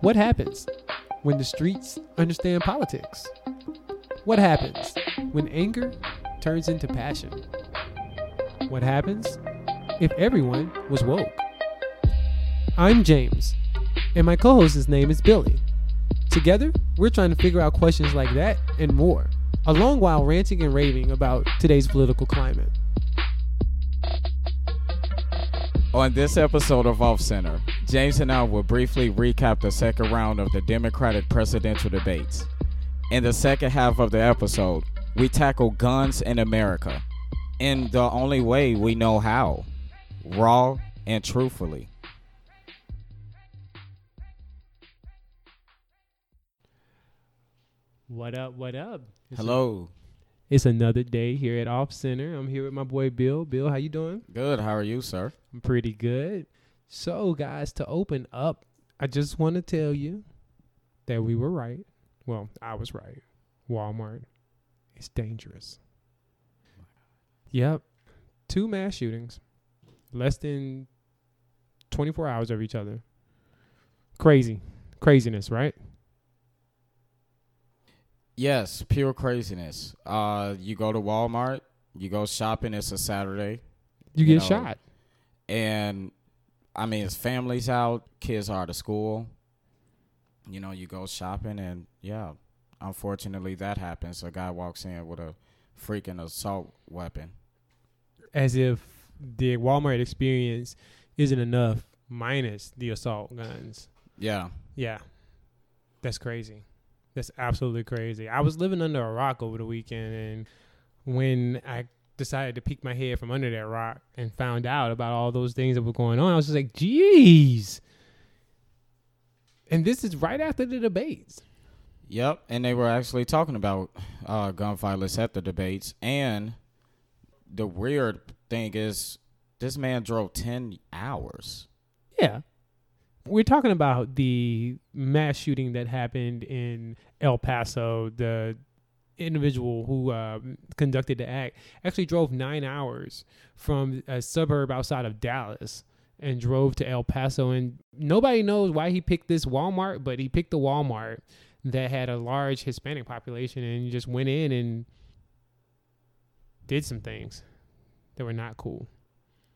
What happens when the streets understand politics? What happens when anger turns into passion? What happens if everyone was woke? I'm James, and my co host's name is Billy. Together, we're trying to figure out questions like that and more, along while ranting and raving about today's political climate. On this episode of Off Center, James and I will briefly recap the second round of the Democratic presidential debates. In the second half of the episode, we tackle guns in America in the only way we know how raw and truthfully. What up? What up? It's Hello. It's another day here at Off Center. I'm here with my boy Bill. Bill, how you doing? Good. How are you, sir? I'm pretty good. So, guys, to open up, I just want to tell you that we were right. Well, I was right. Walmart is dangerous. Yep. Two mass shootings, less than 24 hours of each other. Crazy. Craziness, right? Yes, pure craziness. Uh, you go to Walmart, you go shopping. It's a Saturday, You, You get know, shot. and I mean, it's families out, kids are to school. You know, you go shopping, and yeah, unfortunately, that happens. A guy walks in with a freaking assault weapon. As if the Walmart experience isn't enough, minus the assault guns. Yeah, Yeah. That's crazy. That's absolutely crazy. I was living under a rock over the weekend and when I decided to peek my head from under that rock and found out about all those things that were going on, I was just like, geez. And this is right after the debates. yep. And they were actually talking about uh, gun violence at the debates. And the weird thing is, this man drove ten hours. Yeah. We're talking about the mass shooting that happened in El Paso. The individual who uh, conducted the act actually drove nine hours from a suburb outside of Dallas and drove to El Paso. And nobody knows why he picked this Walmart, but he picked the Walmart that had a large Hispanic population and just went in and did some things that were not cool.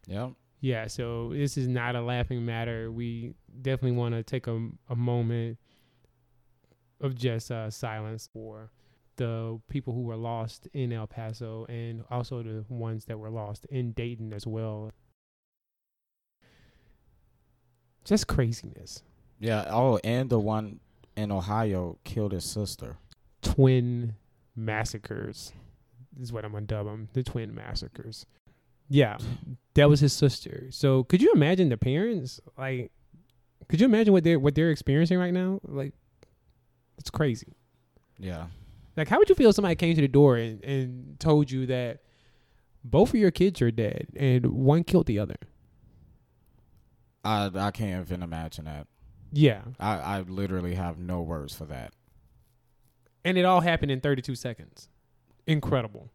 Yep. Yeah, so this is not a laughing matter. We definitely want to take a, a moment of just uh, silence for the people who were lost in El Paso and also the ones that were lost in Dayton as well. Just craziness. Yeah. Oh, and the one in Ohio killed his sister. Twin massacres is what I'm going to dub them the twin massacres. Yeah, that was his sister. So could you imagine the parents? Like, could you imagine what they're what they're experiencing right now? Like, it's crazy. Yeah. Like, how would you feel if somebody came to the door and, and told you that both of your kids are dead and one killed the other? I I can't even imagine that. Yeah, I, I literally have no words for that. and it all happened in 32 seconds. Incredible.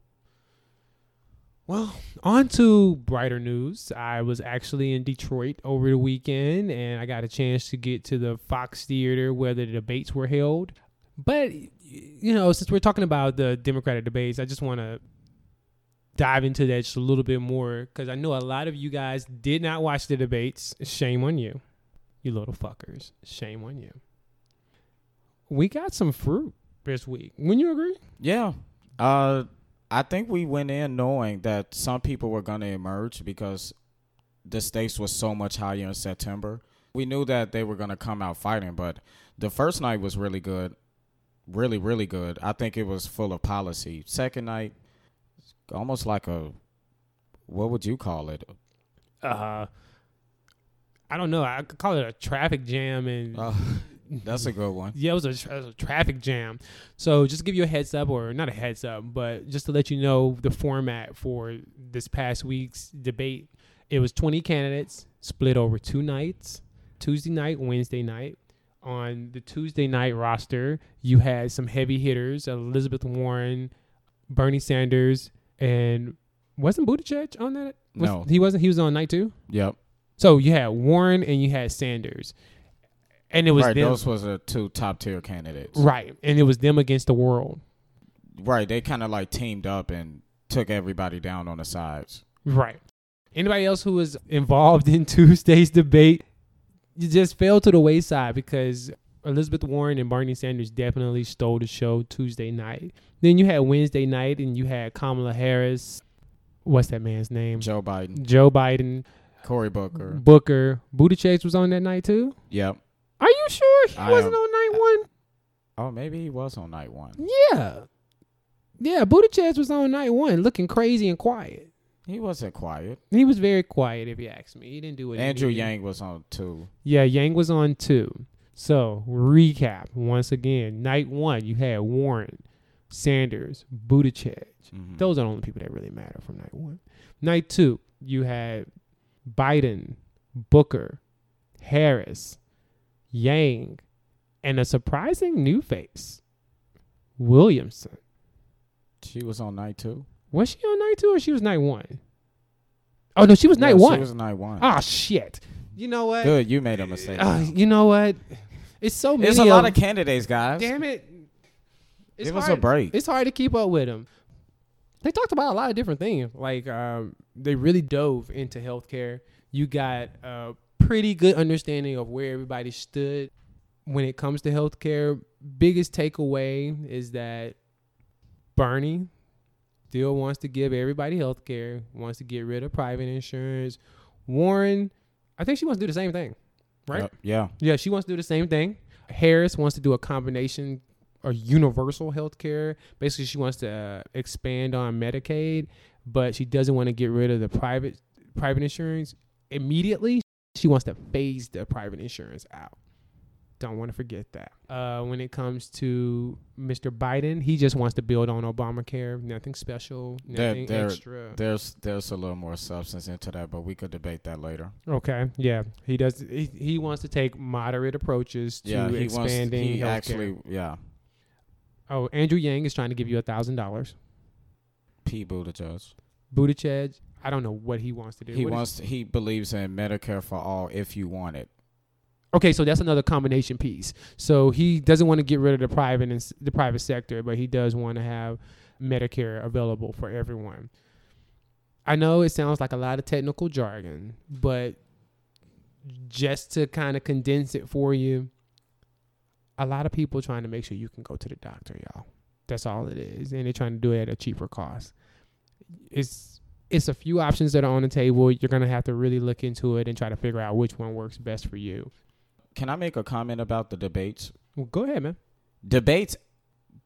Well, on to brighter news. I was actually in Detroit over the weekend and I got a chance to get to the Fox Theater where the debates were held. But, you know, since we're talking about the Democratic debates, I just want to dive into that just a little bit more because I know a lot of you guys did not watch the debates. Shame on you, you little fuckers. Shame on you. We got some fruit this week. Wouldn't you agree? Yeah. Uh I think we went in knowing that some people were gonna emerge because the stakes was so much higher in September. We knew that they were gonna come out fighting, but the first night was really good. Really, really good. I think it was full of policy. Second night, almost like a what would you call it? uh I don't know. I could call it a traffic jam and Uh, that's a good one. yeah, it was, a, it was a traffic jam. So just to give you a heads up, or not a heads up, but just to let you know the format for this past week's debate. It was 20 candidates split over two nights, Tuesday night, Wednesday night. On the Tuesday night roster, you had some heavy hitters: Elizabeth Warren, Bernie Sanders, and wasn't Buttigieg on that? Was- No. he wasn't. He was on night two. Yep. So you had Warren and you had Sanders. and it was right. them. Those was the two top tier candidates. right, and it was them against the world. Right. They kind of like teamed up and took everybody down on the sides. Right. Anybody else who was involved in Tuesday's debate, just fell to the wayside because Elizabeth Warren and Bernie Sanders definitely stole the show Tuesday night. Then you had Wednesday night, and you had Kamala Harris. What's that man's name? Joe Biden, Joe Biden, Cory Booker. Booker, Buttigieg was on that night too. Yep. Are you sure he I wasn't am- on night one? Oh, maybe he was on night one. Yeah, yeah. Buttigieg was on night one, looking crazy and quiet. He wasn't quiet. He was very quiet, if you ask me. He didn't do it. Andrew Yang was on too. Yeah, Yang was on two. So recap once again. Night one, you had Warren, Sanders, Buttigieg. Mhm. Those are the only people that really matter from night one. Night two, you had Biden, Booker, Harris, Yang, and a surprising new face, Williamson. She was on night two. Was she on night two or she was night one? Oh no, she was night Yeah, one. She was night one. oh shit! You know what? Good, you made a mistake. Uh, you know what? It's so many. There's a lot of candidates, guys. Damn it! It's Give us hard, a break. It's hard to keep up with them. They talked about a lot of different things. Like um, they really dove into healthcare. You got a pretty good understanding of where everybody stood when it comes to healthcare. Biggest takeaway is that Bernie still wants to give everybody healthcare. Wants to get rid of private insurance. Warren, I think she wants to do the same thing. Right? Yep, yeah. Yeah, she wants to do the same thing. Harris wants to do a combination or universal health care. Basically, she wants to uh, expand on Medicaid, but she doesn't want to get rid of the private private insurance immediately. She wants to phase the private insurance out. Don't want to forget that. Uh, when it comes to Mr. Biden, he just wants to build on Obamacare. Nothing special, nothing there- extra. There's there's a little more substance into that, but we could debate that later. Okay, yeah, he does. He, he wants to take moderate approaches to yeah, he wants. expanding He healthcare. actually, yeah. Oh, Andrew Yang is trying to give you a thousand dollars. P. Buttigieg. Buttigieg, I don't know what he wants to do. He What is- wants. he believes in Medicare for all if you want it. Okay, so that's another combination piece. So he doesn't want to get rid of the private and the private sector, but he does want to have Medicare available for everyone. I know it sounds like a lot of technical jargon, but just to kind of condense it for you, a lot of people trying to make sure you can go to the doctor, y'all. That's all it is, and they're trying to do it at a cheaper cost. It's it's a few options that are on the table. You're gonna have to really look into it and try to figure out which one works best for you. Can I make a comment about the debates? Well, go ahead, man. Debates,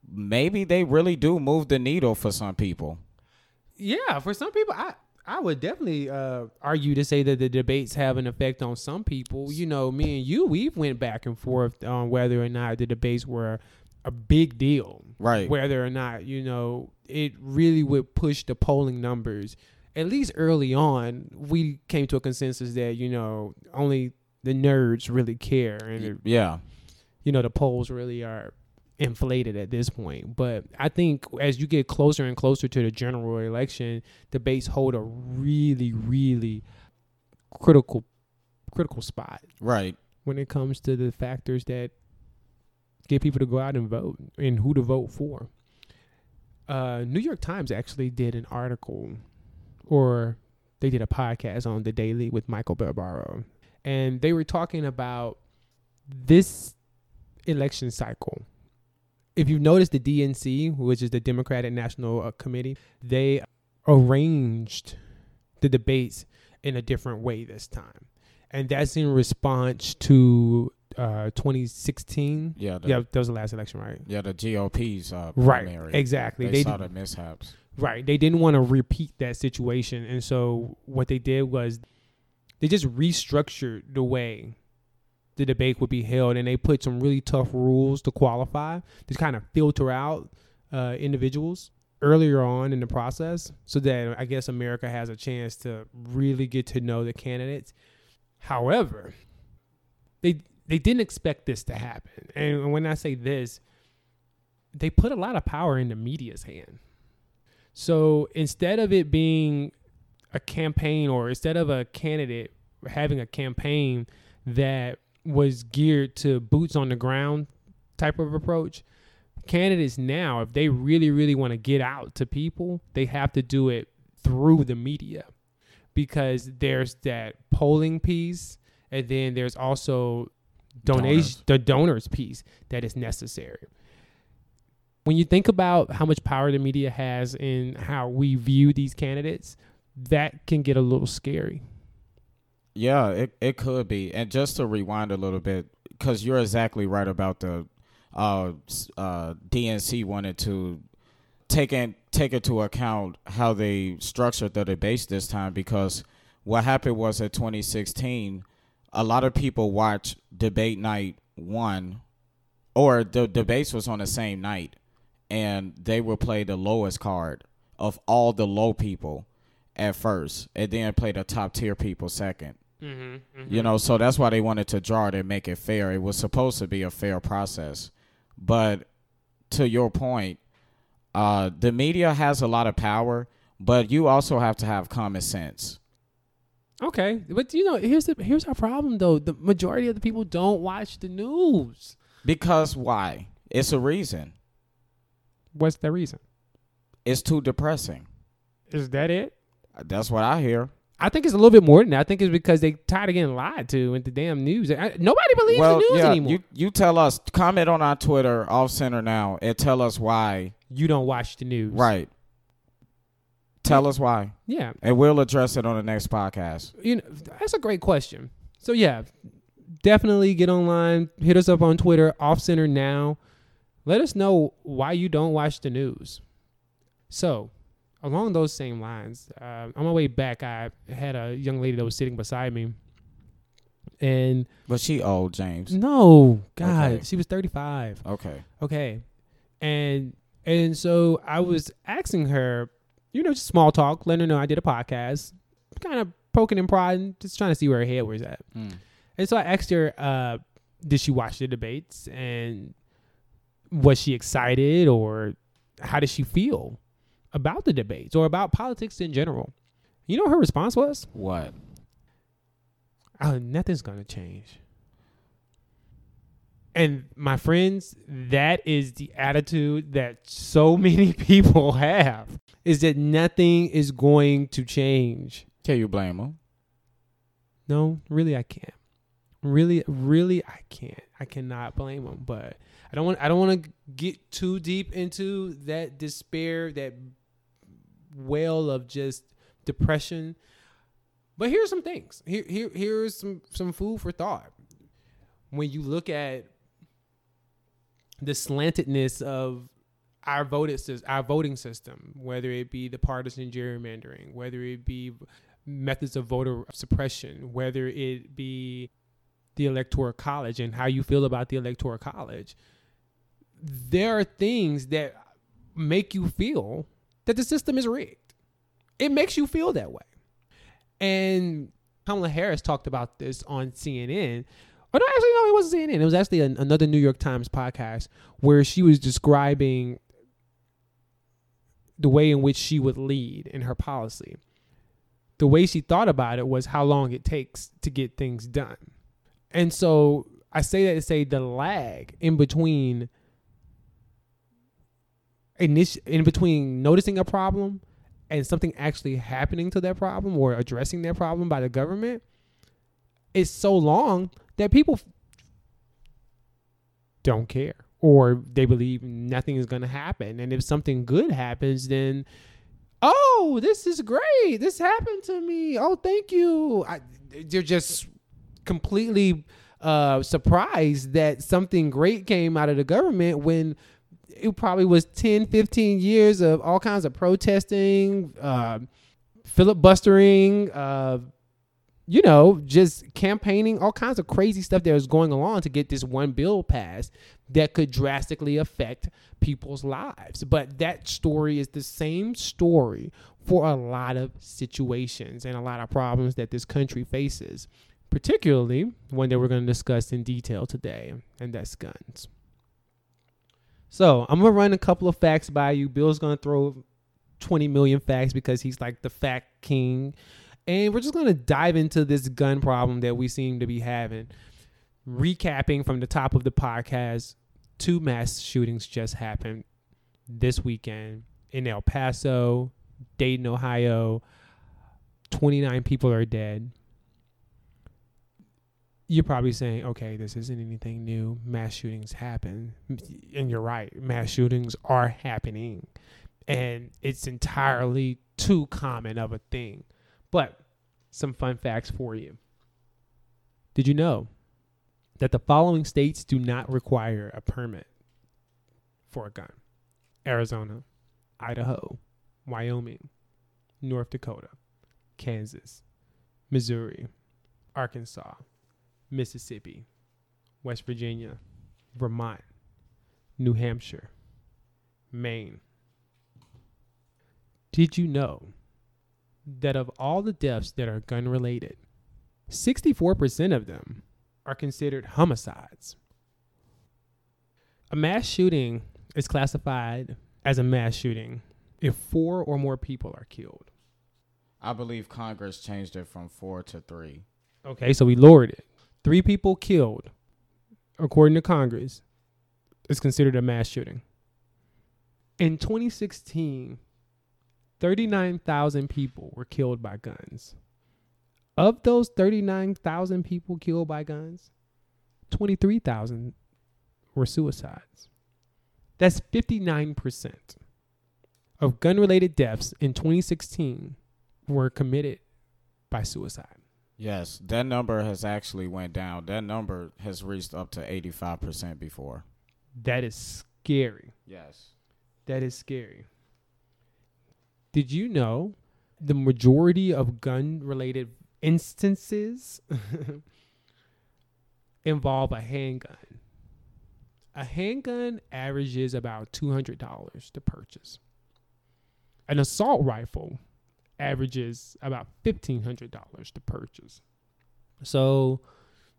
maybe they really do move the needle for some people. Yeah, for some people, I I would definitely uh, argue to say that the debates have an effect on some people. You know, me and you, we've went back and forth on whether or not the debates were a big deal, Right. whether or not you know it really would push the polling numbers. At least early on, we came to a consensus that you know only the nerds really care, and it yeah. you know the polls really are inflated at this point but i think as you get closer and closer to the general election debates hold a really really critical critical spot Right. when it comes to the factors that get people to go out and vote and who to vote for uh, new york times actually did an article or they did a podcast on the daily with michael barbaro and they were talking about this election cycle if you notice the DNC, which is the Democratic National uh, Committee, they arranged the debates in a different way this time. And that's in response to uh, 2016. Yeah. The, Yeah, that was the last election, right? Yeah. The GOP's uh, Right, primary. exactly. They, They saw did- the mishaps. Right. They didn't want to repeat that situation. And so what they did was they just restructured the way the debate would be held and they put some really tough rules to qualify to kind of filter out uh, individuals earlier on in the process so that I guess America has a chance to really get to know the candidates. However, they they didn't expect this to happen. And when I say this, they put a lot of power in the media's hand. So instead of it being a campaign or instead of a candidate having a campaign that was geared to boots on the ground type of approach. Candidates now, if they really, really want to get out to people, they have to do it through the media because there's that polling piece and then there's also donation Donors. the donors piece that is necessary. When you think about how much power the media has in how we view these candidates, that can get a little scary. Yeah, it it could be. And just to rewind a little bit, because you're exactly right about the uh, uh, DNC wanted to take in, take into account how they structured the debates this time. Because what happened was at 2016, a lot of people watched debate night one, or the debates was on the same night, and they would play the lowest card of all the low people at first, and then play the top tier people second. Mm-hmm, You know, so that's why they wanted to draw it and make it fair. It was supposed to be a fair process. But to your point, uh, the media has a lot of power, but you also have to have common sense. Okay, but you know, here's the here's our problem though. The majority of the people don't watch the news. Because why? It's a reason. What's the reason? It's too depressing. Is that it? That's what I hear. I think it's a little bit more than that. I think it's because they tired of getting lied to in the damn news. I, nobody believes well, the news yeah, anymore. you you tell us. Comment on our Twitter, off center now, and tell us why. you don't watch the news, Right. Tell us why, Yeah, and we'll address it on the next podcast. you know that's a great question. So yeah, definitely get online. Hit us up on Twitter, off center now. Let us know why you don't watch the news. So, along those same lines, uh, on my way back, I had a young lady that was sitting beside me, and But she old, James. no, God, Okay. she was thirty five. Okay. Okay. And and so I was asking her, you know, just small talk, letting her know I did a podcast, kind of poking and prodding, just trying to see where her head was at. Mm. And so I asked her, uh, did she watch the debates and was she excited or how did she feel about the debates or about politics in general? You know what her response was? What? oh, nothing's gonna change. And my friends, that is the attitude that so many people have is that nothing is going to change. Can you blame them? No, really I can't. Really, really I can't. I cannot blame them, but I don't want I don't want to get too deep into that despair, that well of just depression. But here's some things. Here here here's some some food for thought. When you look at the slantedness of our voted our voting system, whether it be the partisan gerrymandering, whether it be methods of voter suppression, whether it be the electoral college and how you feel about the electoral college, there are things that make you feel that the system is rigged. It makes you feel that way. And Kamala Harris talked about this on CNN. Oh no, actually no, it wasn't CNN. It was actually an, another New York Times podcast where she was describing the way in which she would lead in her policy. The way she thought about it was how long it takes to get things done. And so I say that to say the lag in between in between noticing a problem and something actually happening to that problem or addressing that problem by the government is so long that people don't care or they believe nothing is going to happen. And if something good happens then oh this is great. This happened to me. Oh thank you. I, they're just completely uh, surprised that something great came out of the government when it probably was 10 15 years of all kinds of protesting uh, filibustering uh, you know just campaigning all kinds of crazy stuff that was going along to get this one bill passed that could drastically affect people's lives. But that story is the same story for a lot of situations and a lot of problems that this country faces particularly one that we're going to discuss in detail today and that's guns so I'm gonna run a couple of facts by you. Bill's gonna throw 20 million facts because he's like the fact king. And we're just gonna dive into this gun problem that we seem to be having. recapping from the top of the podcast, two mass shootings just happened this weekend in El Paso, Dayton, Ohio. 29 people are dead. You're probably saying, okay, this isn't anything new. Mass shootings happen. And you're right. Mass shootings are happening. And it's entirely too common of a thing. But some fun facts for you. Did you know that the following states do not require a permit for a gun? Arizona, Idaho, Wyoming, North Dakota, Kansas, Missouri, Arkansas, Mississippi, West Virginia, Vermont, New Hampshire, Maine. Did you know that of all the deaths that are gun related, 64% of them are considered homicides? A mass shooting is classified as a mass shooting if four or more people are killed. I believe Congress changed it from four to three. Okay, so we lowered it. Three people killed, according to Congress, is considered a mass shooting. In 2016, 39,000 people were killed by guns. Of those 39,000 people killed by guns, 23,000 were suicides. That's 59% of gun related deaths in 2016 were committed by suicide. Yes, that number has actually went down. That number has reached up to 85% before. That is scary. Yes. That is scary. Did you know the majority of gun related instances involve a handgun? A handgun averages about $200 to purchase. An assault rifle averages about $1,500 to purchase. So,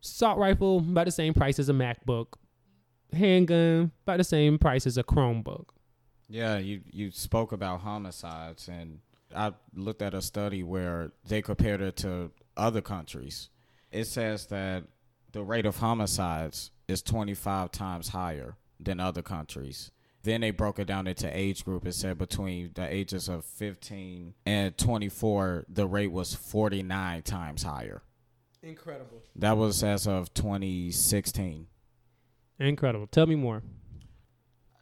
assault rifle, about the same price as a MacBook. Handgun, about the same price as a Chromebook. Yeah, you you spoke about homicides, and I looked at a study where they compared it to other countries. It says that the rate of homicides is 25 times higher than other countries. Then they broke it down into age group. It said between the ages of 15 and 24, the rate was 49 times higher. Incredible. That was as of 2016. Incredible. Tell me more.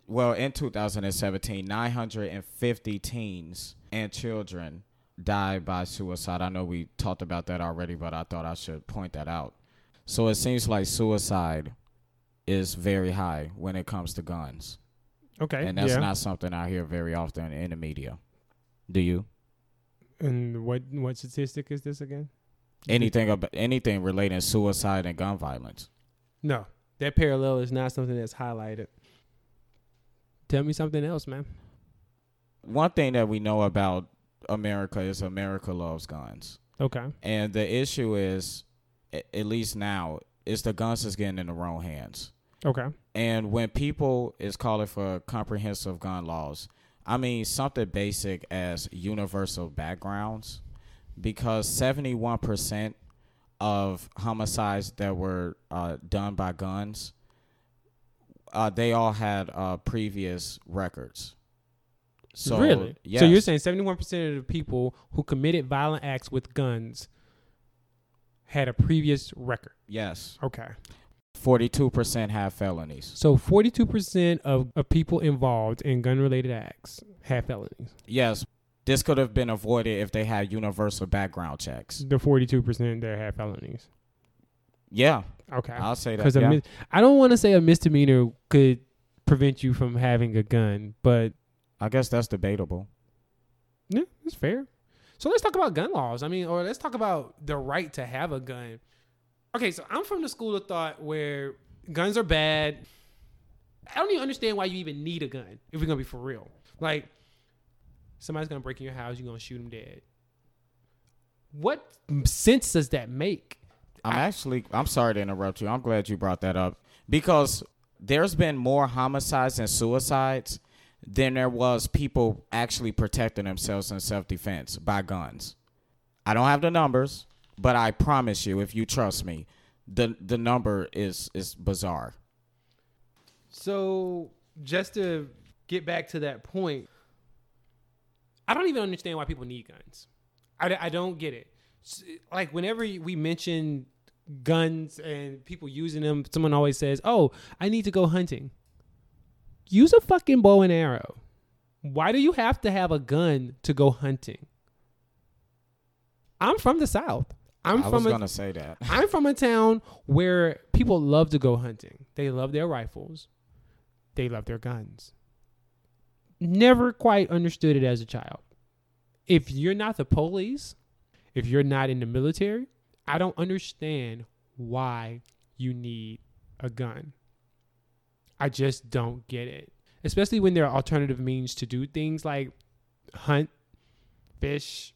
Well, in 2017, 950 teens and children died by suicide. I know we talked about that already, but I thought I should point that out. So it seems like suicide is very high when it comes to guns. Okay. And that's yeah. not something I hear very often in the media. Do you? And what what statistic is this again? Anything about anything relating suicide and gun violence? No, that parallel is not something that's highlighted. Tell me something else, man. One thing that we know about America is America loves guns. Okay. And the issue is, at least now, is the guns is getting in the wrong hands. Okay. And when people is calling for comprehensive gun laws, I mean something basic as universal backgrounds, because seventy one percent of homicides that were uh, done by guns, uh, they all had uh, previous records. So really? yes. So you're saying 71% of the people who committed violent acts with guns had a previous record. yes, Okay. Forty two percent have felonies. So 42% of, of people involved in gun related acts have felonies. Yes, this could have been avoided if they had universal background checks. The 42% that have felonies. Yeah, Okay. I'll say that. Because yeah. mis- I don't want to say a misdemeanor could prevent you from having a gun, but I guess that's debatable. yeah, it's fair. So let's talk about gun laws. I mean, or let's talk about the right to have a gun. Okay, so I'm from the school of thought where guns are bad. I don't even understand why you even need a gun if we're gonna be for real. Like, somebody's gonna break in your house, you're gonna shoot them dead. What sense does that make? I'm actually I'm sorry to interrupt you. I'm glad you brought that up because there's been more homicides and suicides than there was people actually protecting themselves in self-defense by guns. I don't have the numbers, but I promise you if you trust me, the the number is is bizarre. So just to get back to that point, I don't even understand why people need guns. I, I don't get it. Like whenever we mention guns and people using them, someone always says, "Oh, I need to go hunting." Use a fucking bow and arrow. Why do you have to have a gun to go hunting? I'm from the south. I'm I from was a, gonna say that. I'm from a town where people love to go hunting. They love their rifles. They love their guns. Never quite understood it as a child. If you're not the police, if you're not in the military, I don't understand why you need a gun. I just don't get it. Especially when there are alternative means to do things like hunt, fish,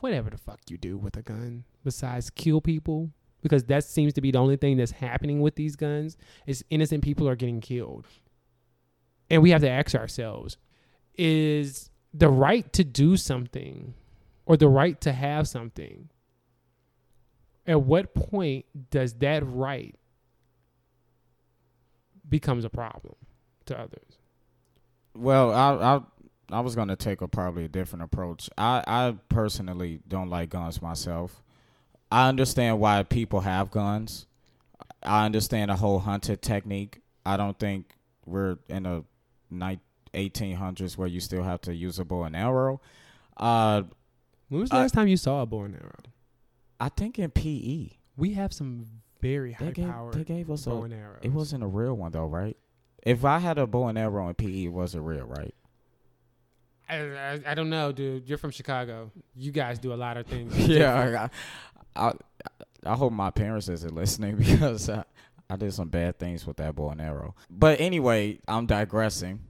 whatever the fuck you do with a gun besides kill people because that seems to be the only thing that's happening with these guns is innocent people are getting killed. And we have to ask ourselves is the right to do something or the right to have something at what point does that right becomes a problem to others? Well, I I I was gonna take a probably a different approach. I I personally don't like guns myself. I understand why people have guns. I understand the whole hunter technique. I don't think we're in a night 1800s where you still have to use a bow and arrow. Uh, when was the I- last time you saw a bow and arrow I think in PE we have some very they high gave powered they gave us bow a. and arrow. It wasn't a real one though, right? If I had a bow and arrow in PE, it wasn't real, right? I, I, I don't know, dude. You're from Chicago. You guys do a lot of things. yeah, I, I I hope my parents isn't listening because I, I did some bad things with that bow and arrow. But anyway, I'm digressing.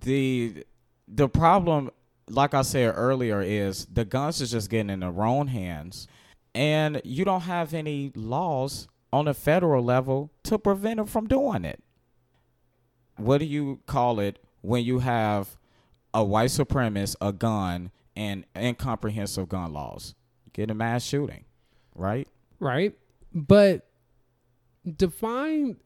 the The problem, like I said earlier, is the guns is just getting in the wrong hands, and you don't have any laws on a federal level to prevent them from doing it. What do you call it when you have a white supremacist, a gun, and incomprehensive gun laws? Get a mass shooting, right? right? But define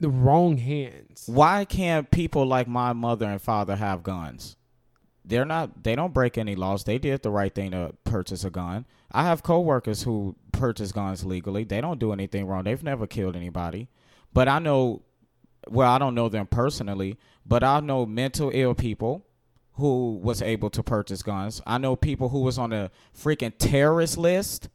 the wrong hands. Why can't people like my mother and father have guns? They're not they don't break any laws. They did the right thing to purchase a gun. I have coworkers who purchase guns legally. They don't do anything wrong. They've never killed anybody. But I know well, I don't know them personally, but I know mental ill people who was able to purchase guns. I know people who was on a freaking terrorist list,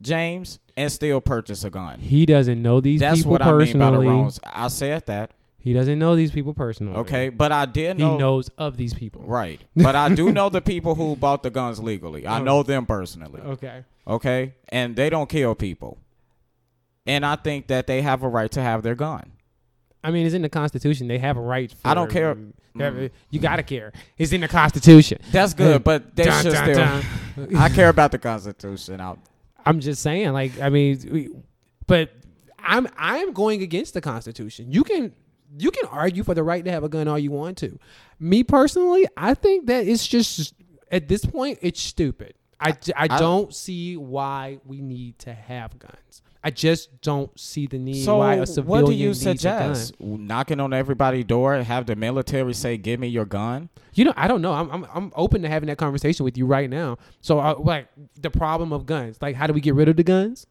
James, and still purchase a gun. He doesn't know these That's people what I mean by the personally. wrongs. I said that. he doesn't know these people personally. Okay, but I did He knows of these people. Right. But I do know the people who bought the guns legally. I Oh. know them personally. Okay. Okay? And they don't kill people. And I think that they have a right to have their gun. I mean, it's in the Constitution. They have a right. For, I don't care. A- mm. You gotta care. It's in the Constitution. That's good, but they Dun, should dun, still. dun. I care about the Constitution. I, I'm just saying, like, I mean, we, but I'm I'm going against the Constitution. You can you can argue for the right to have a gun all you want to. Me personally, I think that it's just at this point it's stupid. I I don't see why we need to have guns. I just don't see the need so why a civilian what do you needs a gun. suggest? Knocking on everybody's door, and have the military say, "Give me your gun." You know, I don't know. I'm, I'm I'm open to having that conversation with you right now. So, uh, like the problem of guns, like how do we get rid of the guns?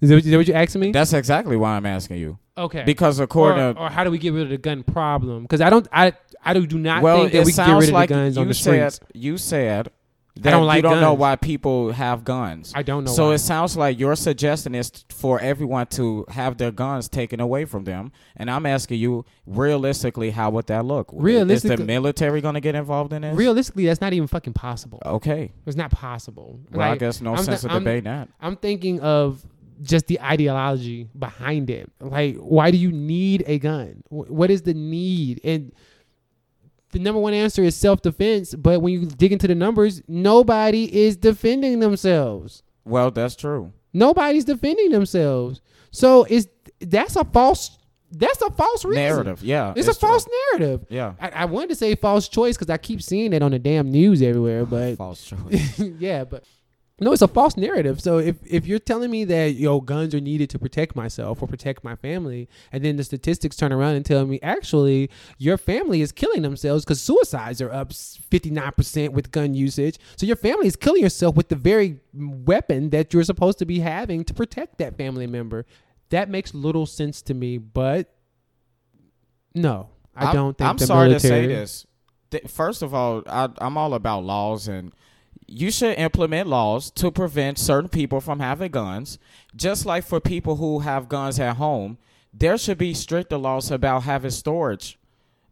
Is that what, is that what you're asking me? That's exactly why I'm asking you. okay. Because or, according to or how do we get rid of the gun problem? Because I don't, I I do, do not well, think that we can get rid of like the guns on the said streets. you said that don't like you don't know why people have guns. I don't know. So why. it sounds like your suggestion is for everyone to have their guns taken away from them, and I'm asking you, realistically, how would that look? Realistically, is the military going to get involved in this? realistically, that's not even fucking possible. Okay. It's not possible. Well, I guess no I'm sense th- of I'm- that. I'm thinking of just the ideology behind it. Like, why do you need a gun? What is the need? And the number one answer is self defense. But when you dig into the numbers, nobody is defending themselves. Well, that's true. Nobody's defending themselves. So it's that's a false. That's a false reason. Narrative, yeah. It's, a true. false narrative. Yeah. I, I wanted to say false choice because I keep seeing it on the damn news everywhere. But False choice. yeah, but No, it's a false narrative. So if, if you're telling me that yo guns are needed to protect myself or protect my family, and then the statistics turn around and tell me actually your family is killing themselves because suicides are up 59 percent with gun usage. So your family is killing yourself with the very weapon that you're supposed to be having to protect that family member. That makes little sense to me, but no, I I'm- don't think I'm sorry military, to say this. First of all, I, I'm all about laws, and you should implement laws to prevent certain people from having guns. Just like for people who have guns at home, there should be stricter laws about having storage,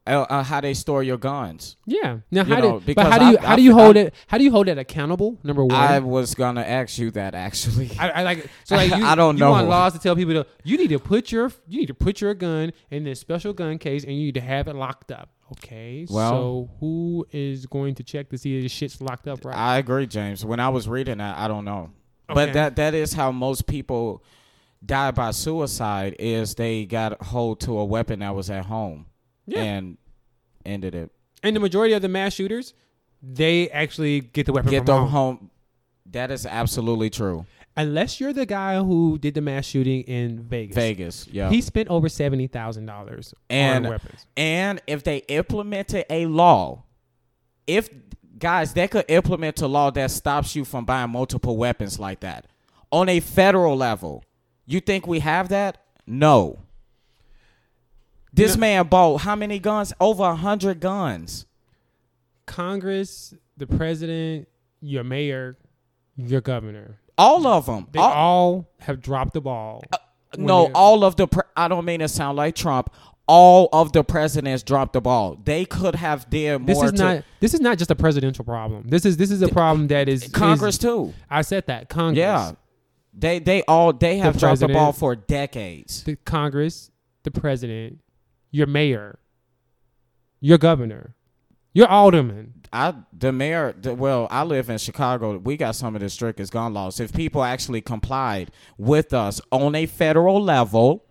uh, uh, how they store your guns. Yeah. Now, You how know, do, because but how do you I- how I- do you hold I- it? How do you hold it accountable? Number one, I was gonna ask you that actually. I, like so like you, I don't you know. want laws to tell people to you need to put your you need to put your gun in this special gun case and you need to have it locked up. Okay, Well- so who is going to check to see if the shit's locked up right? I agree, James. When I was reading that, I don't know, Okay. but that that is how most people die by suicide. Is they got hold to a weapon that was at home Yeah. and ended it. and the majority of the mass shooters, they actually get the weapon Get from them home. home. That is absolutely true. Unless you're the guy who did the mass shooting in Vegas. Vegas, yeah. He spent over seventy thousand dollars And- on weapons. and if they implemented a law, if guys, they could implement a law that stops you from buying multiple weapons like that on a federal level. You think we have that? No. This No. man bought how many guns? Over a hundred guns. Congress, the president, your mayor, your governor. All of them. They all have dropped the ball. Uh, when no, all of the. Pre- I don't mean to sound like Trump. All of the presidents dropped the ball. They could have did more. This is to not. This is not just a presidential problem. This is this is a problem that is Congress is- too. I said that Congress. Yeah, they they all they have dropped the ball for decades. the Congress, the president, your mayor, your governor, your alderman. I the mayor. The, well, I live in Chicago. We got some of the strictest gun laws. If people actually complied with us on a federal level,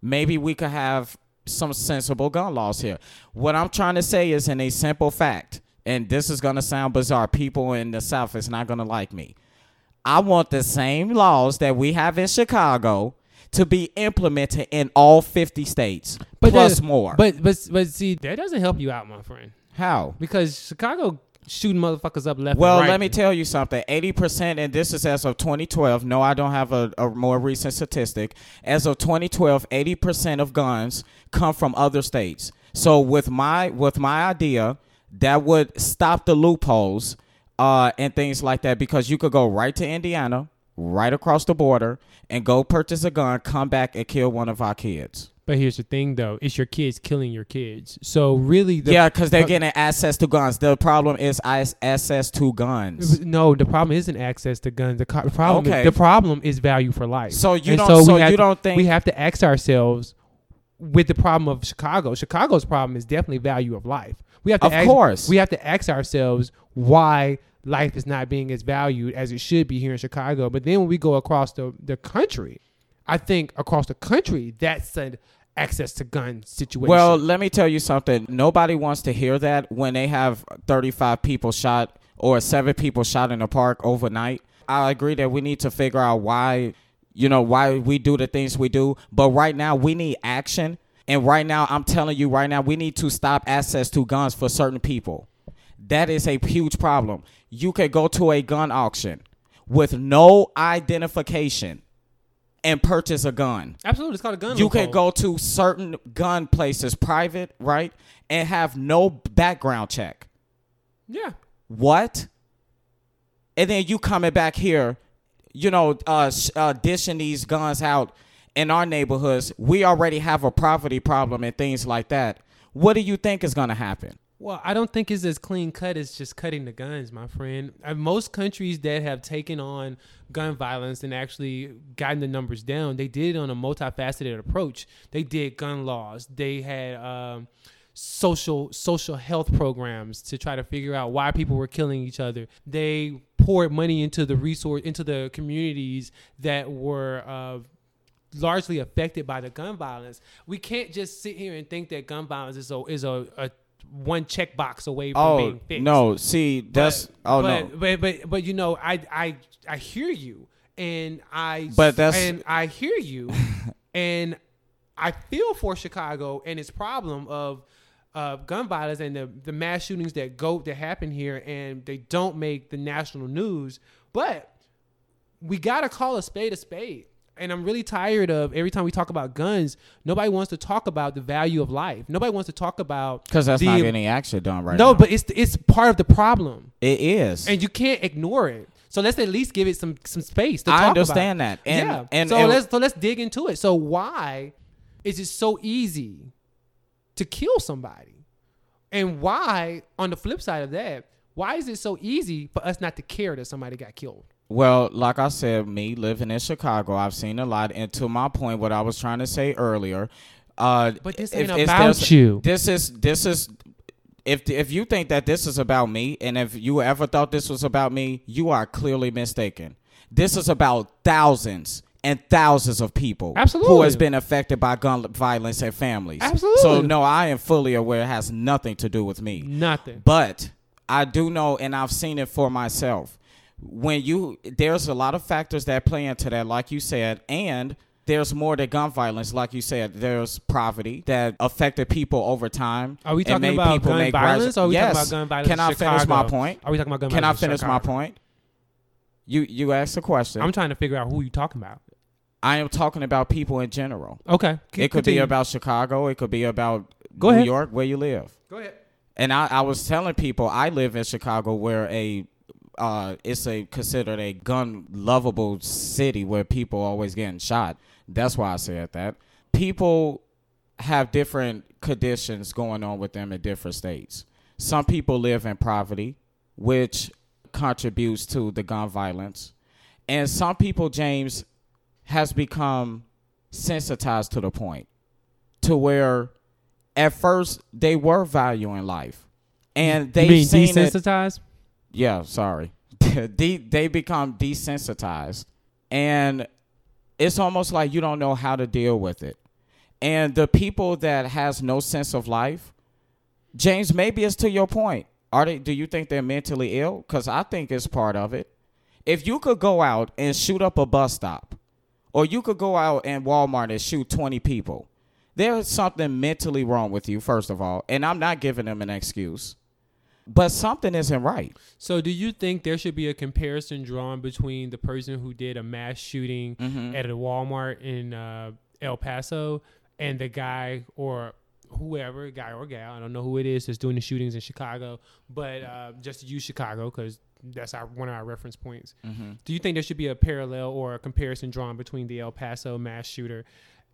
maybe we could have some sensible gun laws here. What I'm trying to say is in a simple fact, and this is gonna sound bizarre. People in the South is not gonna like me. I want the same laws that we have in Chicago to be implemented in all 50 states, plus that- more. But but but see, that doesn't help you out, my friend, how? because Chicago shooting motherfuckers up left. Well, and right. let me tell you something. 80%, and this is as of 2012. No, I don't have a, a more recent statistic. As of 2012, 80% of guns come from other states. So with my with my idea, that would stop the loopholes uh, and things like that because you could go right to Indiana, right across the border, and go purchase a gun, come back and kill one of our kids. But here's the thing, though: it's your kids killing your kids. So really, the, yeah, because they're getting access to guns. The problem is is access to guns. No, the problem isn't access to guns. The, co- problem, Okay. the problem is value for life. So you And don't. we So, you to- don't think we have to ask ourselves with the problem of Chicago. Chicago's problem is definitely value of life. We have to Of ask, course. we have to ask ourselves why life is not being as valued as it should be here in Chicago. But then when we go across the, the country, I think across the country that's an access to gun situation. Well, let me tell you something. Nobody wants to hear that when they have 35 people shot or seven people shot in a park overnight. I agree that we need to figure out why, you know, why we do the things we do. But right now, we need action. And right now, I'm telling you right now, we need to stop access to guns for certain people. That is a huge problem. You could go to a gun auction with no identification and purchase a gun absolutely, it's called a gun. you loophole. can go to certain gun places, private, right, and have no background check. Yeah. What? And then you coming back here, you know, uh, uh, dishing these guns out in our neighborhoods. We already have a poverty problem and things like that. What do you think is going to happen? Well, I don't think it's as clean cut as just cutting the guns, my friend. Uh, most countries that have taken on gun violence and actually gotten the numbers down, they did it on a multifaceted approach. They did gun laws. They had um, social social health programs to try to figure out why people were killing each other. They poured money into the resource into the communities that were. Uh, largely affected by the gun violence. We can't just sit here and think that gun violence is a is a, a one checkbox away from Oh being fixed. no, see that's oh but, no. but but but you know, I I I hear you, and I But that's- and I hear you, and I feel for Chicago and its problem of uh, gun violence and the the mass shootings that go that happen here, and they don't make the national news, but we gotta call a spade a spade. And I'm really tired of every time we talk about guns, nobody wants to talk about the value of life. Nobody wants to talk about Because that's the- not any action done right now. no, now. but it's it's part of the problem it is. and you can't ignore it. So let's at least give it some some space. To I understand that. And- yeah. and- so and- let's so let's dig into it. So why is it so easy to kill somebody, and why on the flip side of that, why is it so easy for us not to care that somebody got killed? Well, like I said, me living in Chicago, I've seen a lot. And to my point, what I was trying to say earlier, uh, But this ain't if about you. This is this is. If if you think that this is about me, and if you ever thought this was about me, you are clearly mistaken. This is about thousands and thousands of people Absolutely. who has been affected by gun violence and families. Absolutely. So no, I am fully aware it has nothing to do with me. Nothing. But I do know, and I've seen it for myself. When you there's a lot of factors that play into that, like you said, and there's more to gun violence, like you said. There's poverty that affected people over time. Are we talking about gun violence? Or are we yes. talking about gun violence? Can I finish my point? Are we talking about gun violence? Can I finish my point? You you asked a question. I'm trying to figure out who you talking about. I am talking about people in general. Okay. It could be about Chicago. It could be about Go New ahead. York, where you live. Go ahead. And I, I was telling people I live in Chicago where a uh, it's a considered a gun lovable city where people always getting shot. That's why I said that. People have different conditions going on with them in different states. Some people live in poverty, which contributes to the gun violence. And some people, James, has become sensitized to the point to where at first they were valuing life. And they mean seen it, desensitized? Yeah, sorry. De- they become desensitized. And it's almost like you don't know how to deal with it. And the people that has no sense of life, James, maybe it's to your point. Are they do you think they're mentally ill? Cuz I think it's part of it. If you could go out and shoot up a bus stop, or you could go out in Walmart and shoot 20 people, there's something mentally wrong with you, first of all. And I'm not giving them an excuse. But something isn't right. So, do you think there should be a comparison drawn between the person who did a mass shooting Mm-hmm. at a Walmart in uh, El Paso and the guy or whoever, guy or gal, I don't know who it is, that's doing the shootings in Chicago, but uh, just to use Chicago because that's our one of our reference points. Mm-hmm. Do you think there should be a parallel or a comparison drawn between the El Paso mass shooter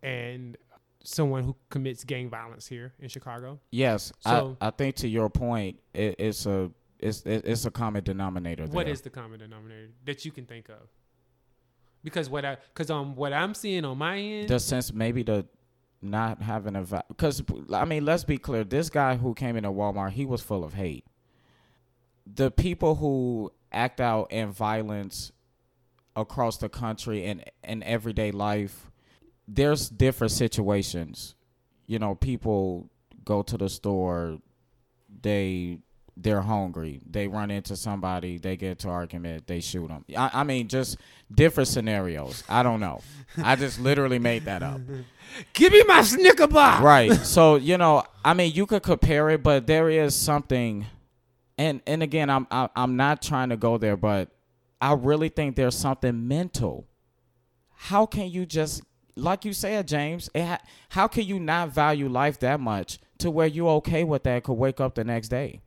and someone who commits gang violence here in Chicago? Yes, So- I, I think to your point, it, it's a it's it, it's a common denominator. What there. is the common denominator that you can think of? Because what I because um what I'm seeing on my end, the sense maybe the not having a because I mean let's be clear. This guy who came into Walmart, he was full of hate. The people who act out in violence across the country and in everyday life, there's different situations. You know, people go to the store, they they're hungry. They run into somebody. They get into argument. They shoot them. I, I mean, just different scenarios. I don't know. I just literally made that up. give me my Snicker bar. Right. So you know, I mean, you could compare it, but there is something, and and again, I'm I, I'm not trying to go there, but I really think there's something mental. How can you just, like you said, James? It ha- how can you not value life that much to where you're okay with that? Could wake up the next day,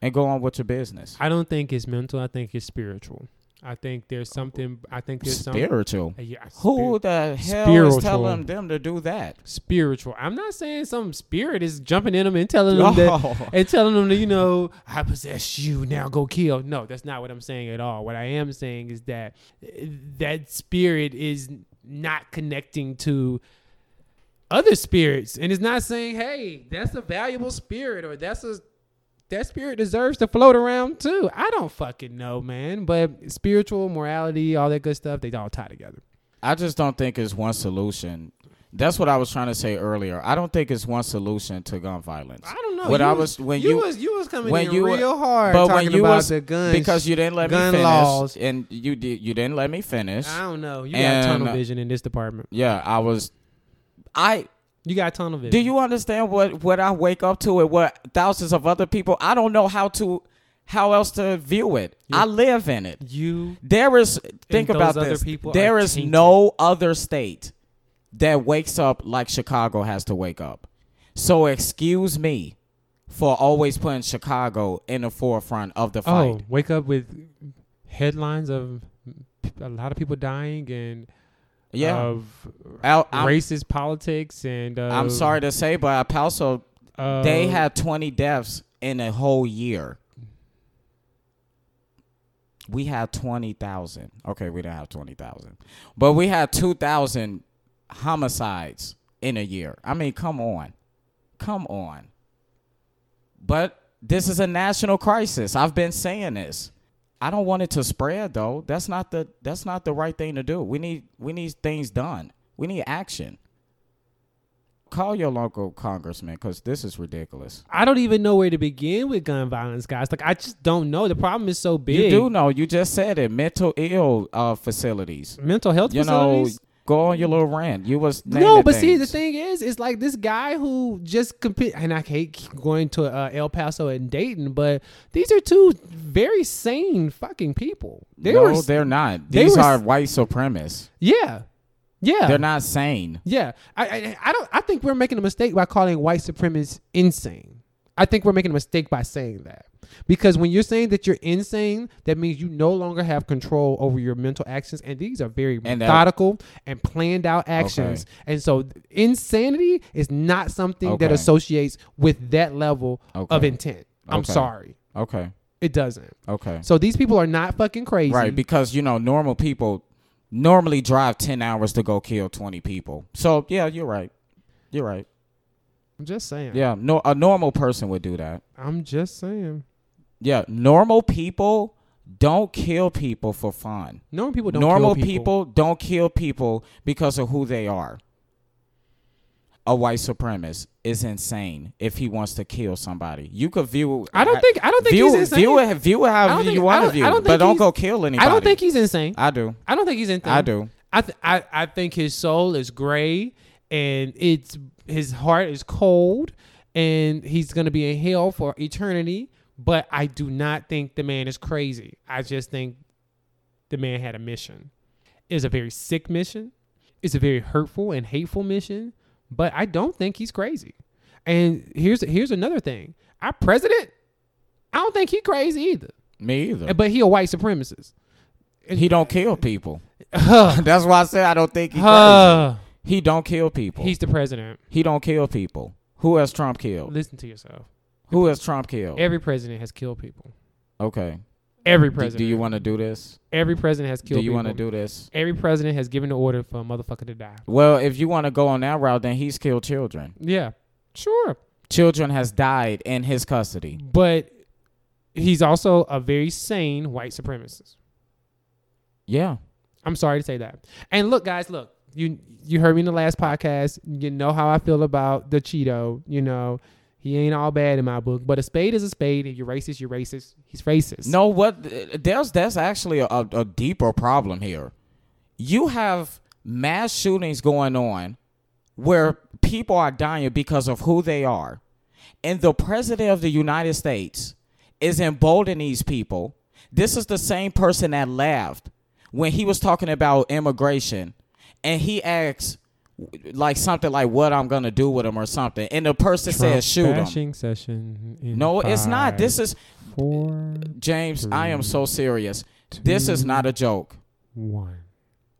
and go on with your business. I don't think it's mental. I think it's spiritual. I think there's something. I think there's something. Spiritual. Yeah, Who spir- the hell spiritual. is telling them to do that? spiritual? I'm not saying some spirit is jumping in them and telling them that Oh. and telling them that you know I possess you now go kill. No, that's not what I'm saying at all. What I am saying is that uh, that spirit is not connecting to other spirits and it's not saying hey that's a valuable spirit or that's a that spirit deserves to float around too. I don't fucking know, man. But spiritual morality, all that good stuff, they all tie together. I just don't think it's one solution. That's what I was trying to say earlier. I don't think it's one solution to gun violence. I don't know. When you I was when you, you- was you was coming when in you real hard but talking when you about was the guns because you didn't let me finish, laws. and you did you didn't let me finish. I don't know. You And- got tunnel vision in this department. Yeah, I was. I You got tunnel vision. do you understand what what I wake up to and what thousands of other people? I don't know how to how else to view it. I live in it. You There is think about this. people There tainted. no other state that wakes up like Chicago has to wake up. So excuse me for always putting Chicago in the forefront of the oh fight. wake up with headlines of a lot of people dying and yeah. of I'm, racist politics and uh, I'm sorry to say, but El Paso uh, they had 20 deaths in a whole year. We had 20,000. Okay, we didn't have 20,000. But we had 2,000 homicides in a year. I mean, come on. Come on. But this is a national crisis. I've been saying this. I don't want it to spread though. That's not the that's not the right thing to do. We need we need things done. We need action. Call your local congressman cuz this is ridiculous. I don't even know where to begin with gun violence, guys. Like I just don't know. The problem is so big. You do know, you just said it, mental ill uh facilities. mental health You know, facilities. Go on your little rant. You was no, but see, the thing is, it's like this guy who just compete, and I hate going to uh, El Paso and Dayton, but these are two very sane fucking people. They no, were, they're not. they These were are white supremacists. yeah, yeah, They're not sane. yeah. I, I, I don't. I think we're making a mistake by calling white supremacists insane. I think we're making a mistake by saying that. Because when you're saying that you're insane, that means you no longer have control over your mental actions. And these are very And methodical and planned out actions. And so insanity is not something that associates with that level of intent. I'm Okay. sorry. Okay. It doesn't. Okay. So these people are not fucking crazy. Right, because you know normal people normally drive 10 hours to go kill 20 people. So, yeah, you're right. You're right. I'm just saying. Yeah, no a normal person would do that. I'm just saying. Yeah, normal people don't kill people for fun. Normal people don't normal kill people. don't kill people because of who they are. A white supremacist is insane if he wants to kill somebody. You could view. I don't think. I don't think view, he's insane. view it. View it how you want to view, I don't it, but don't go kill anybody. I don't think he's insane. I do. I don't think he's insane. I do. I, th- I I think his soul is gray and it's his heart is cold and he's gonna be in hell for eternity. But I do not think the man is crazy. I just think the man had a mission. It's a very sick mission. It's a very hurtful and hateful mission. But I don't think he's crazy. And here's here's another thing. Our president, I don't think he crazy either. Me either. But he a white supremacist. He don't kill people. That's why I said I don't think he crazy. He don't kill people. He's the president. he don't kill people. Who has Trump killed? Listen to yourself. Who has Trump killed? Every president has killed people. okay. Every president. do you want to do this? Every president has killed Do you want to do this? Every president has given the order for a motherfucker to die. Well, if you want to go on that route, then he's killed children. Yeah, sure. Children has died in his custody. But he's also a very sane white supremacist. Yeah. I'm sorry to say that. And look, guys, look. You you heard me in the last podcast. You know how I feel about the Cheeto. You know, he ain't all bad in my book. But a spade is a spade. If you're racist, you're racist. He's racist. No, what there's that's actually a, a, deeper problem here. You have mass shootings going on where people are dying because of who they are. And the president of the United States is emboldening these people. This is the same person that laughed when he was talking about immigration and he asked like something like what I'm gonna do with him or something. And the person Trump said shoot him. session. No, it's not. This is four, James, I am so serious. This is not a joke. one.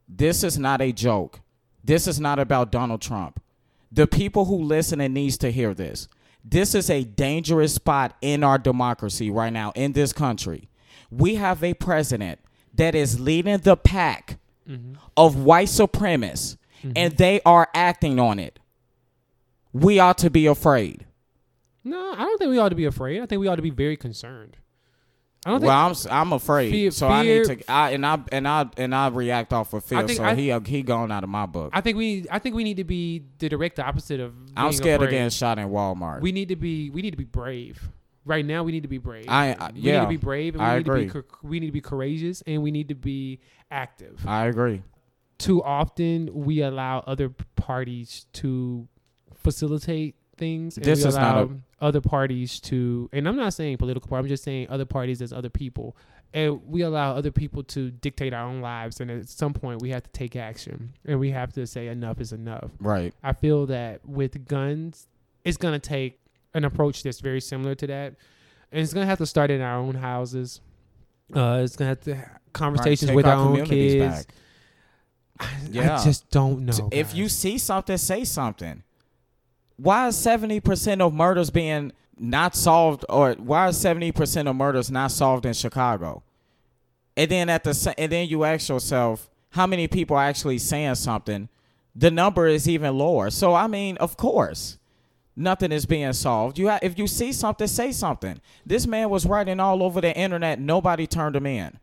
This is not a joke. This is not about Donald Trump. The people who listen and needs to hear this. This is a dangerous spot in our democracy right now in this country. We have a president that is leading the pack mm-hmm. of white supremacists and they are acting on it. We ought to be afraid. No, I don't think we ought to be afraid. I think we ought to be very concerned. I don't well, think. I'm I'm afraid, Fear- so I need to. I and I and I and I react off of fear. think so I- he uh, he gone out of my book. I think we. I think we need to be the direct opposite of. I'm scared of getting shot in Walmart. We need to be. We need to be brave. Right now, we need to be brave. I- I- we yeah, need to be brave. And we I need To agree. be, we need to be courageous, and we need to be active. I agree. Too often, we allow other parties to facilitate things. And This we is not allow a- other parties to. And I'm not saying political party. I'm just saying other parties as other people. And we allow other people to dictate our own lives. And at some point, we have to take action, and we have to say enough is enough. Right. I feel that with guns, it's gonna take an approach that's very similar to that, and it's gonna have to start in our own houses. Uh, it's gonna have to have conversations Right, with our, own kids. back. I, Yeah. I just don't know. if guys. you see something, say something. Why is seventy percent of murders being not solved, or why is seventy percent of murders not solved in Chicago? And then at the and then you ask yourself, how many people are actually saying something? The number is even lower. So I mean, of course, nothing is being solved. You ha- if you see something, say something. This man was writing all over the internet. Nobody turned him in.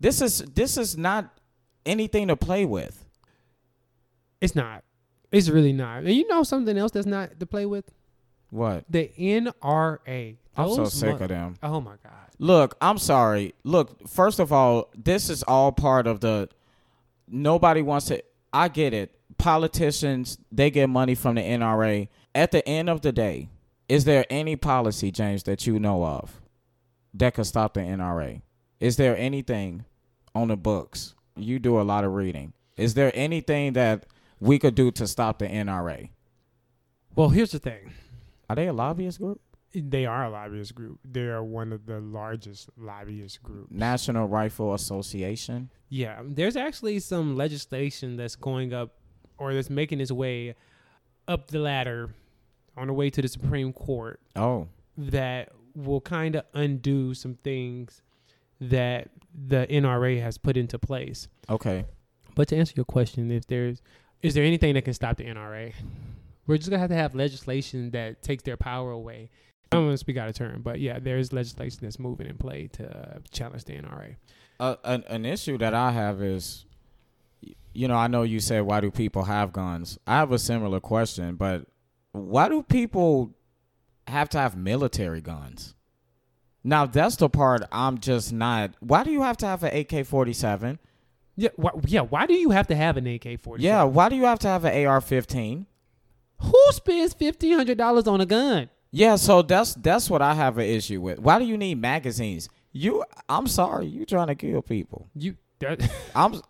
This is this is not anything to play with. it's not. It's really not. And you know something else that's not to play with? What? The NRA. I'm so sick of them. Oh my god. Look, I'm sorry. Look, first of all, this is all part of the nobody wants to I get it. Politicians, they get money from the NRA. At the end of the day, is there any policy, James, that you know of that could stop the NRA? Is there anything on the books? You do a lot of reading. Is there anything that we could do to stop the NRA? Well, here's the thing. Are they a lobbyist group? They are a lobbyist group. They are one of the largest lobbyist groups. National Rifle Association? Yeah, there's actually some legislation that's going up or that's making its way up the ladder on the way to the Supreme Court Oh, that will kind of undo some things that the NRA has put into place. okay. But to answer your question, if there's is there anything that can stop the NRA? We're just gonna have to have legislation that takes their power away. I don't want to speak out of turn, but yeah, there's legislation that's moving in play to uh, challenge the NRA. Uh, an, an issue that I have is, you know, I know you said why do people have guns? I have a similar question, but why do people have to have military guns? Now that's the part I'm just not. Why do you have to have an AK forty seven? Yeah, why, yeah. Why do you have to have an AK forty? Yeah, why do you have to have an AR fifteen? Who spends fifteen hundred dollars on a gun? Yeah, so that's that's what I have an issue with. Why do you need magazines? You, I'm sorry, you trying to kill people. You. That, I'm.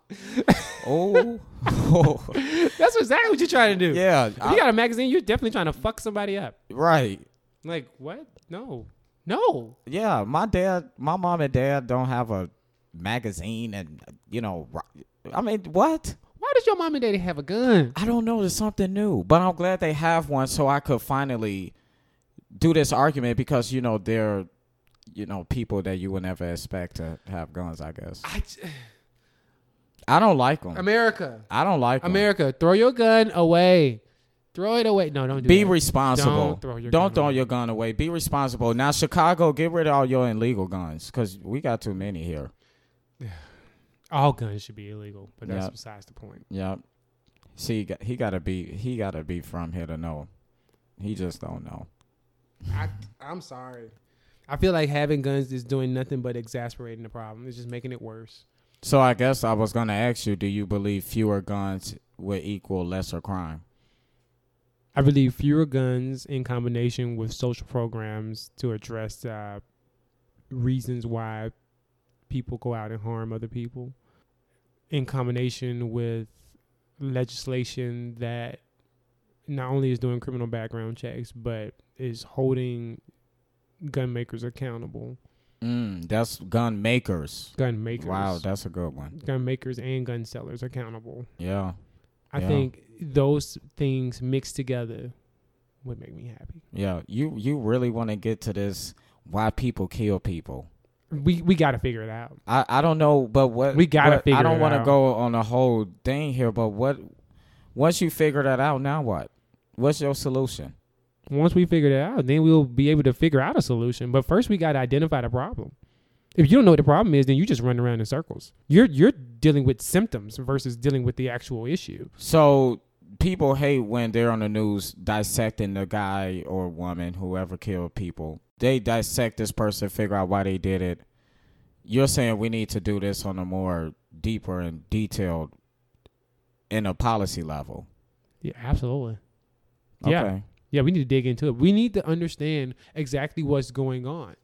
oh, oh. that's exactly what you're trying to do. yeah. If I- you got a magazine, you're definitely trying to fuck somebody up. right. Like what? No, no. Yeah, my dad, my mom and dad don't have a magazine, and you know, I mean, what? Why does your mom and daddy have a gun? I don't know. There's something new, but I'm glad they have one, so I could finally do this argument because you know they're, you know, people that you would never expect to have guns. I guess I, I don't like them. America, I don't like 'em. America, throw your gun away. Throw it away. No, don't do Be that. responsible. Don't throw your Don't gun throw away. your gun away. Be responsible. Now, Chicago, get rid of all your illegal guns because we got too many here. All guns should be illegal, but that's Yeah. besides the point. Yep. See, he got, he gotta be he gotta be from here to know. He just don't know. I, I'm sorry. I feel like having guns is doing nothing but exasperating the problem. It's just making it worse. So I guess I was gonna ask you: Do you believe fewer guns would equal lesser crime? I believe fewer guns in combination with social programs to address uh, reasons why people go out and harm other people, in combination with legislation that not only is doing criminal background checks, but is holding gun makers accountable. Mm, that's gun makers. Gun makers. Wow, that's a good one. gun makers and gun sellers accountable. Yeah, I Yeah. think those things mixed together would make me happy. yeah. You you really want to get to this? Why people kill people? We we got to figure it out. I, I don't know, but what We gotta figure I don't want to go on the whole thing here, but what once you figure that out, now what? What's your solution? Once we figure it out, then we'll be able to figure out a solution. But first, we got to identify the problem. If you don't know what the problem is, then you just run around in circles. You're you're dealing with symptoms versus dealing with the actual issue. So people hate when they're on the news dissecting the guy or woman, whoever killed people. They dissect this person, figure out why they did it. You're saying we need to do this on a more deeper and detailed in a policy level. Yeah, absolutely. Yeah. Okay. Yeah, we need to dig into it. We need to understand exactly what's going on.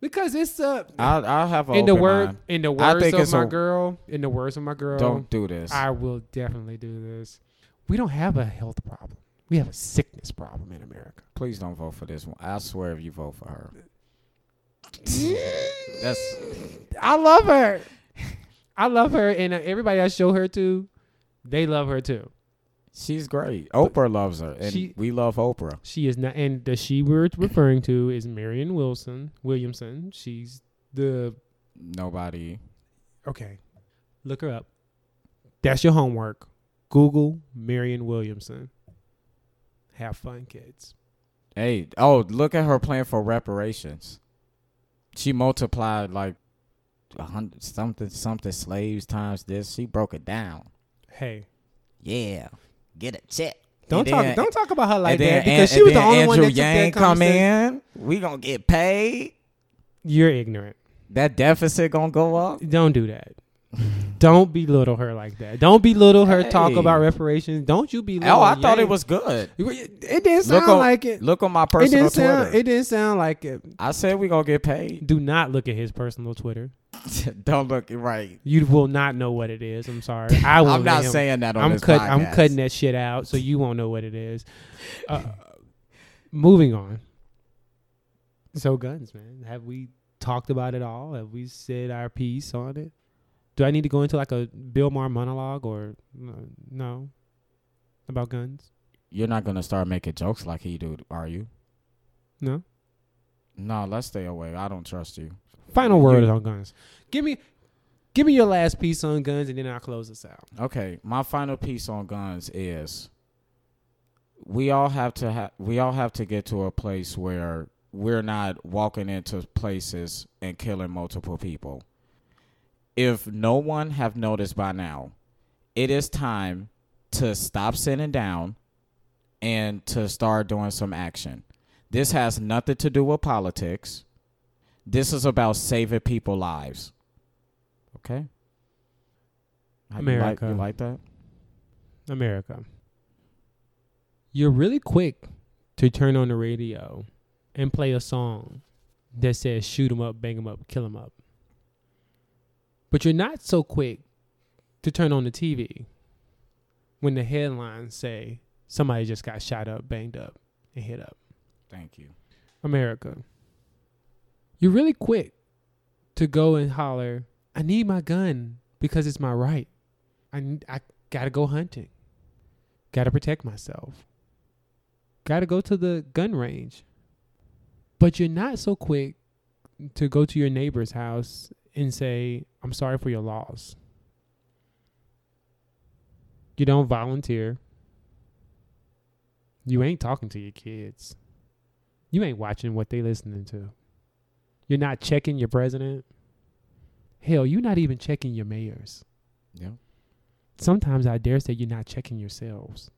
Because it's uh I'll, I'll have a in the word mind. in the words of my a- girl, in the words of my girl, Don't do this. I will definitely do this. We don't have a health problem. We have a sickness problem in America. Please don't vote for this one. I swear if you vote for her. That's I love her. I love her, and uh, everybody I show her to, they love her too. she's great. Oprah loves her, and She- we love Oprah. She is not, and the she we're referring to is Marianne Wilson Williamson. She's the Nobody. okay. Look her up. That's your homework. Google Marianne Williamson. Have fun, kids. Hey, oh, look at her plan for reparations. She multiplied like a hundred something something slaves times this. She broke it down. Hey, Yeah, get a check. don't And talk. then- don't talk about her like that because and- she was the only then one Andrew that took Yang that come in. We gonna get paid. You're ignorant. That deficit gonna go up. Don't do that. Don't belittle her like that. Don't belittle her. Talk about reparations. Don't you belittle? Oh, I thought it was good. It didn't sound on, like it. look on my It personal sound. Twitter. It didn't sound like it. I said we gonna get paid. Do not look at his personal Twitter. Don't look right. You will not know what it is. I'm sorry. I will. I'm not saying that on I'm cut. I'm cutting that shit out, so you won't know what it is. Uh, moving on. So guns, man. Have we talked about it all? Have we said our piece on it? Do I need to go into like a Bill Maher monologue or no about guns? You're not gonna start making jokes like he do, are you? No. No, let's stay away. I don't trust you. Final word on guns. Give me, give me your last piece on guns, and then I'll close this out. Okay, my final piece on guns is we all have to ha- we all have to get to a place where we're not walking into places and killing multiple people. If no one have noticed by now, it is time to stop sitting down and to start doing some action. This has nothing to do with politics. This is about saving people lives. Okay? How- you like- America. you like that? America. You're really quick to turn on the radio and play a song that says shoot 'em up, bang 'em up, kill 'em up. But you're not so quick to turn on the TV when the headlines say somebody just got shot up, banged up, and hit up. Thank you. America. You're really quick to go and holler, I need my gun because it's my right. I, I gotta go hunting. Gotta protect myself. Gotta go to the gun range. But you're not so quick to go to your neighbor's house and say, I'm sorry for your loss. You don't volunteer. You ain't talking to your kids. You ain't watching what they listening to. You're not checking your president. Hell, you're not even checking your mayors. Yeah. Sometimes I dare say you're not checking yourselves.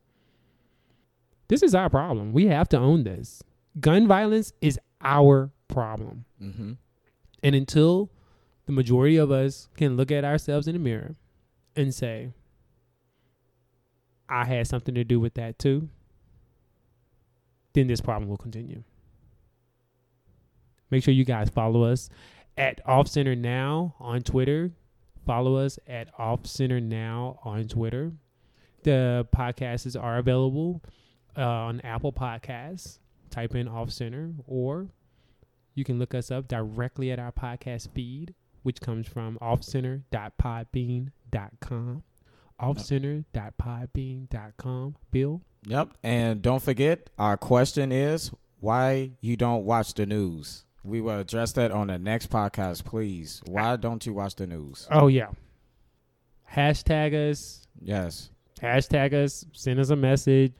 This is our problem. We have to own this. Gun violence is our problem. Mm-hmm. And until the majority of us can look at ourselves in the mirror and say, I had something to do with that too, then this problem will continue. Make sure you guys follow us at Off Center Now on Twitter. Follow us at Off Center Now on Twitter. The podcasts are available uh, on Apple Podcasts. Type in Off Center, or you can look us up directly at our podcast feed, which comes from offcenter.podbean.com. Offcenter.podbean.com. Bill? Yep. And don't forget, our question is why you don't watch the news. We will address that on the next podcast, please. Why don't you watch the news? Oh, yeah. Hashtag us. Yes. Hashtag us. Send us a message.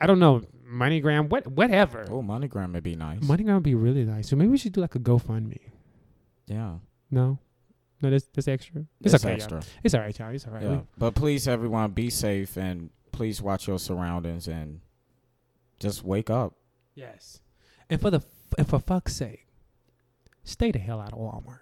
I don't know. MoneyGram, what, whatever. Oh, MoneyGram would be nice. MoneyGram would be really nice. So maybe we should do like a GoFundMe. Yeah. No, no, that's that's extra. It's, It's okay, extra. y'all. It's all right, y'all. It's all right. Yeah. But please, everyone, be safe and please watch your surroundings and just wake up. Yes, and for the and for fuck's sake, stay the hell out of Walmart.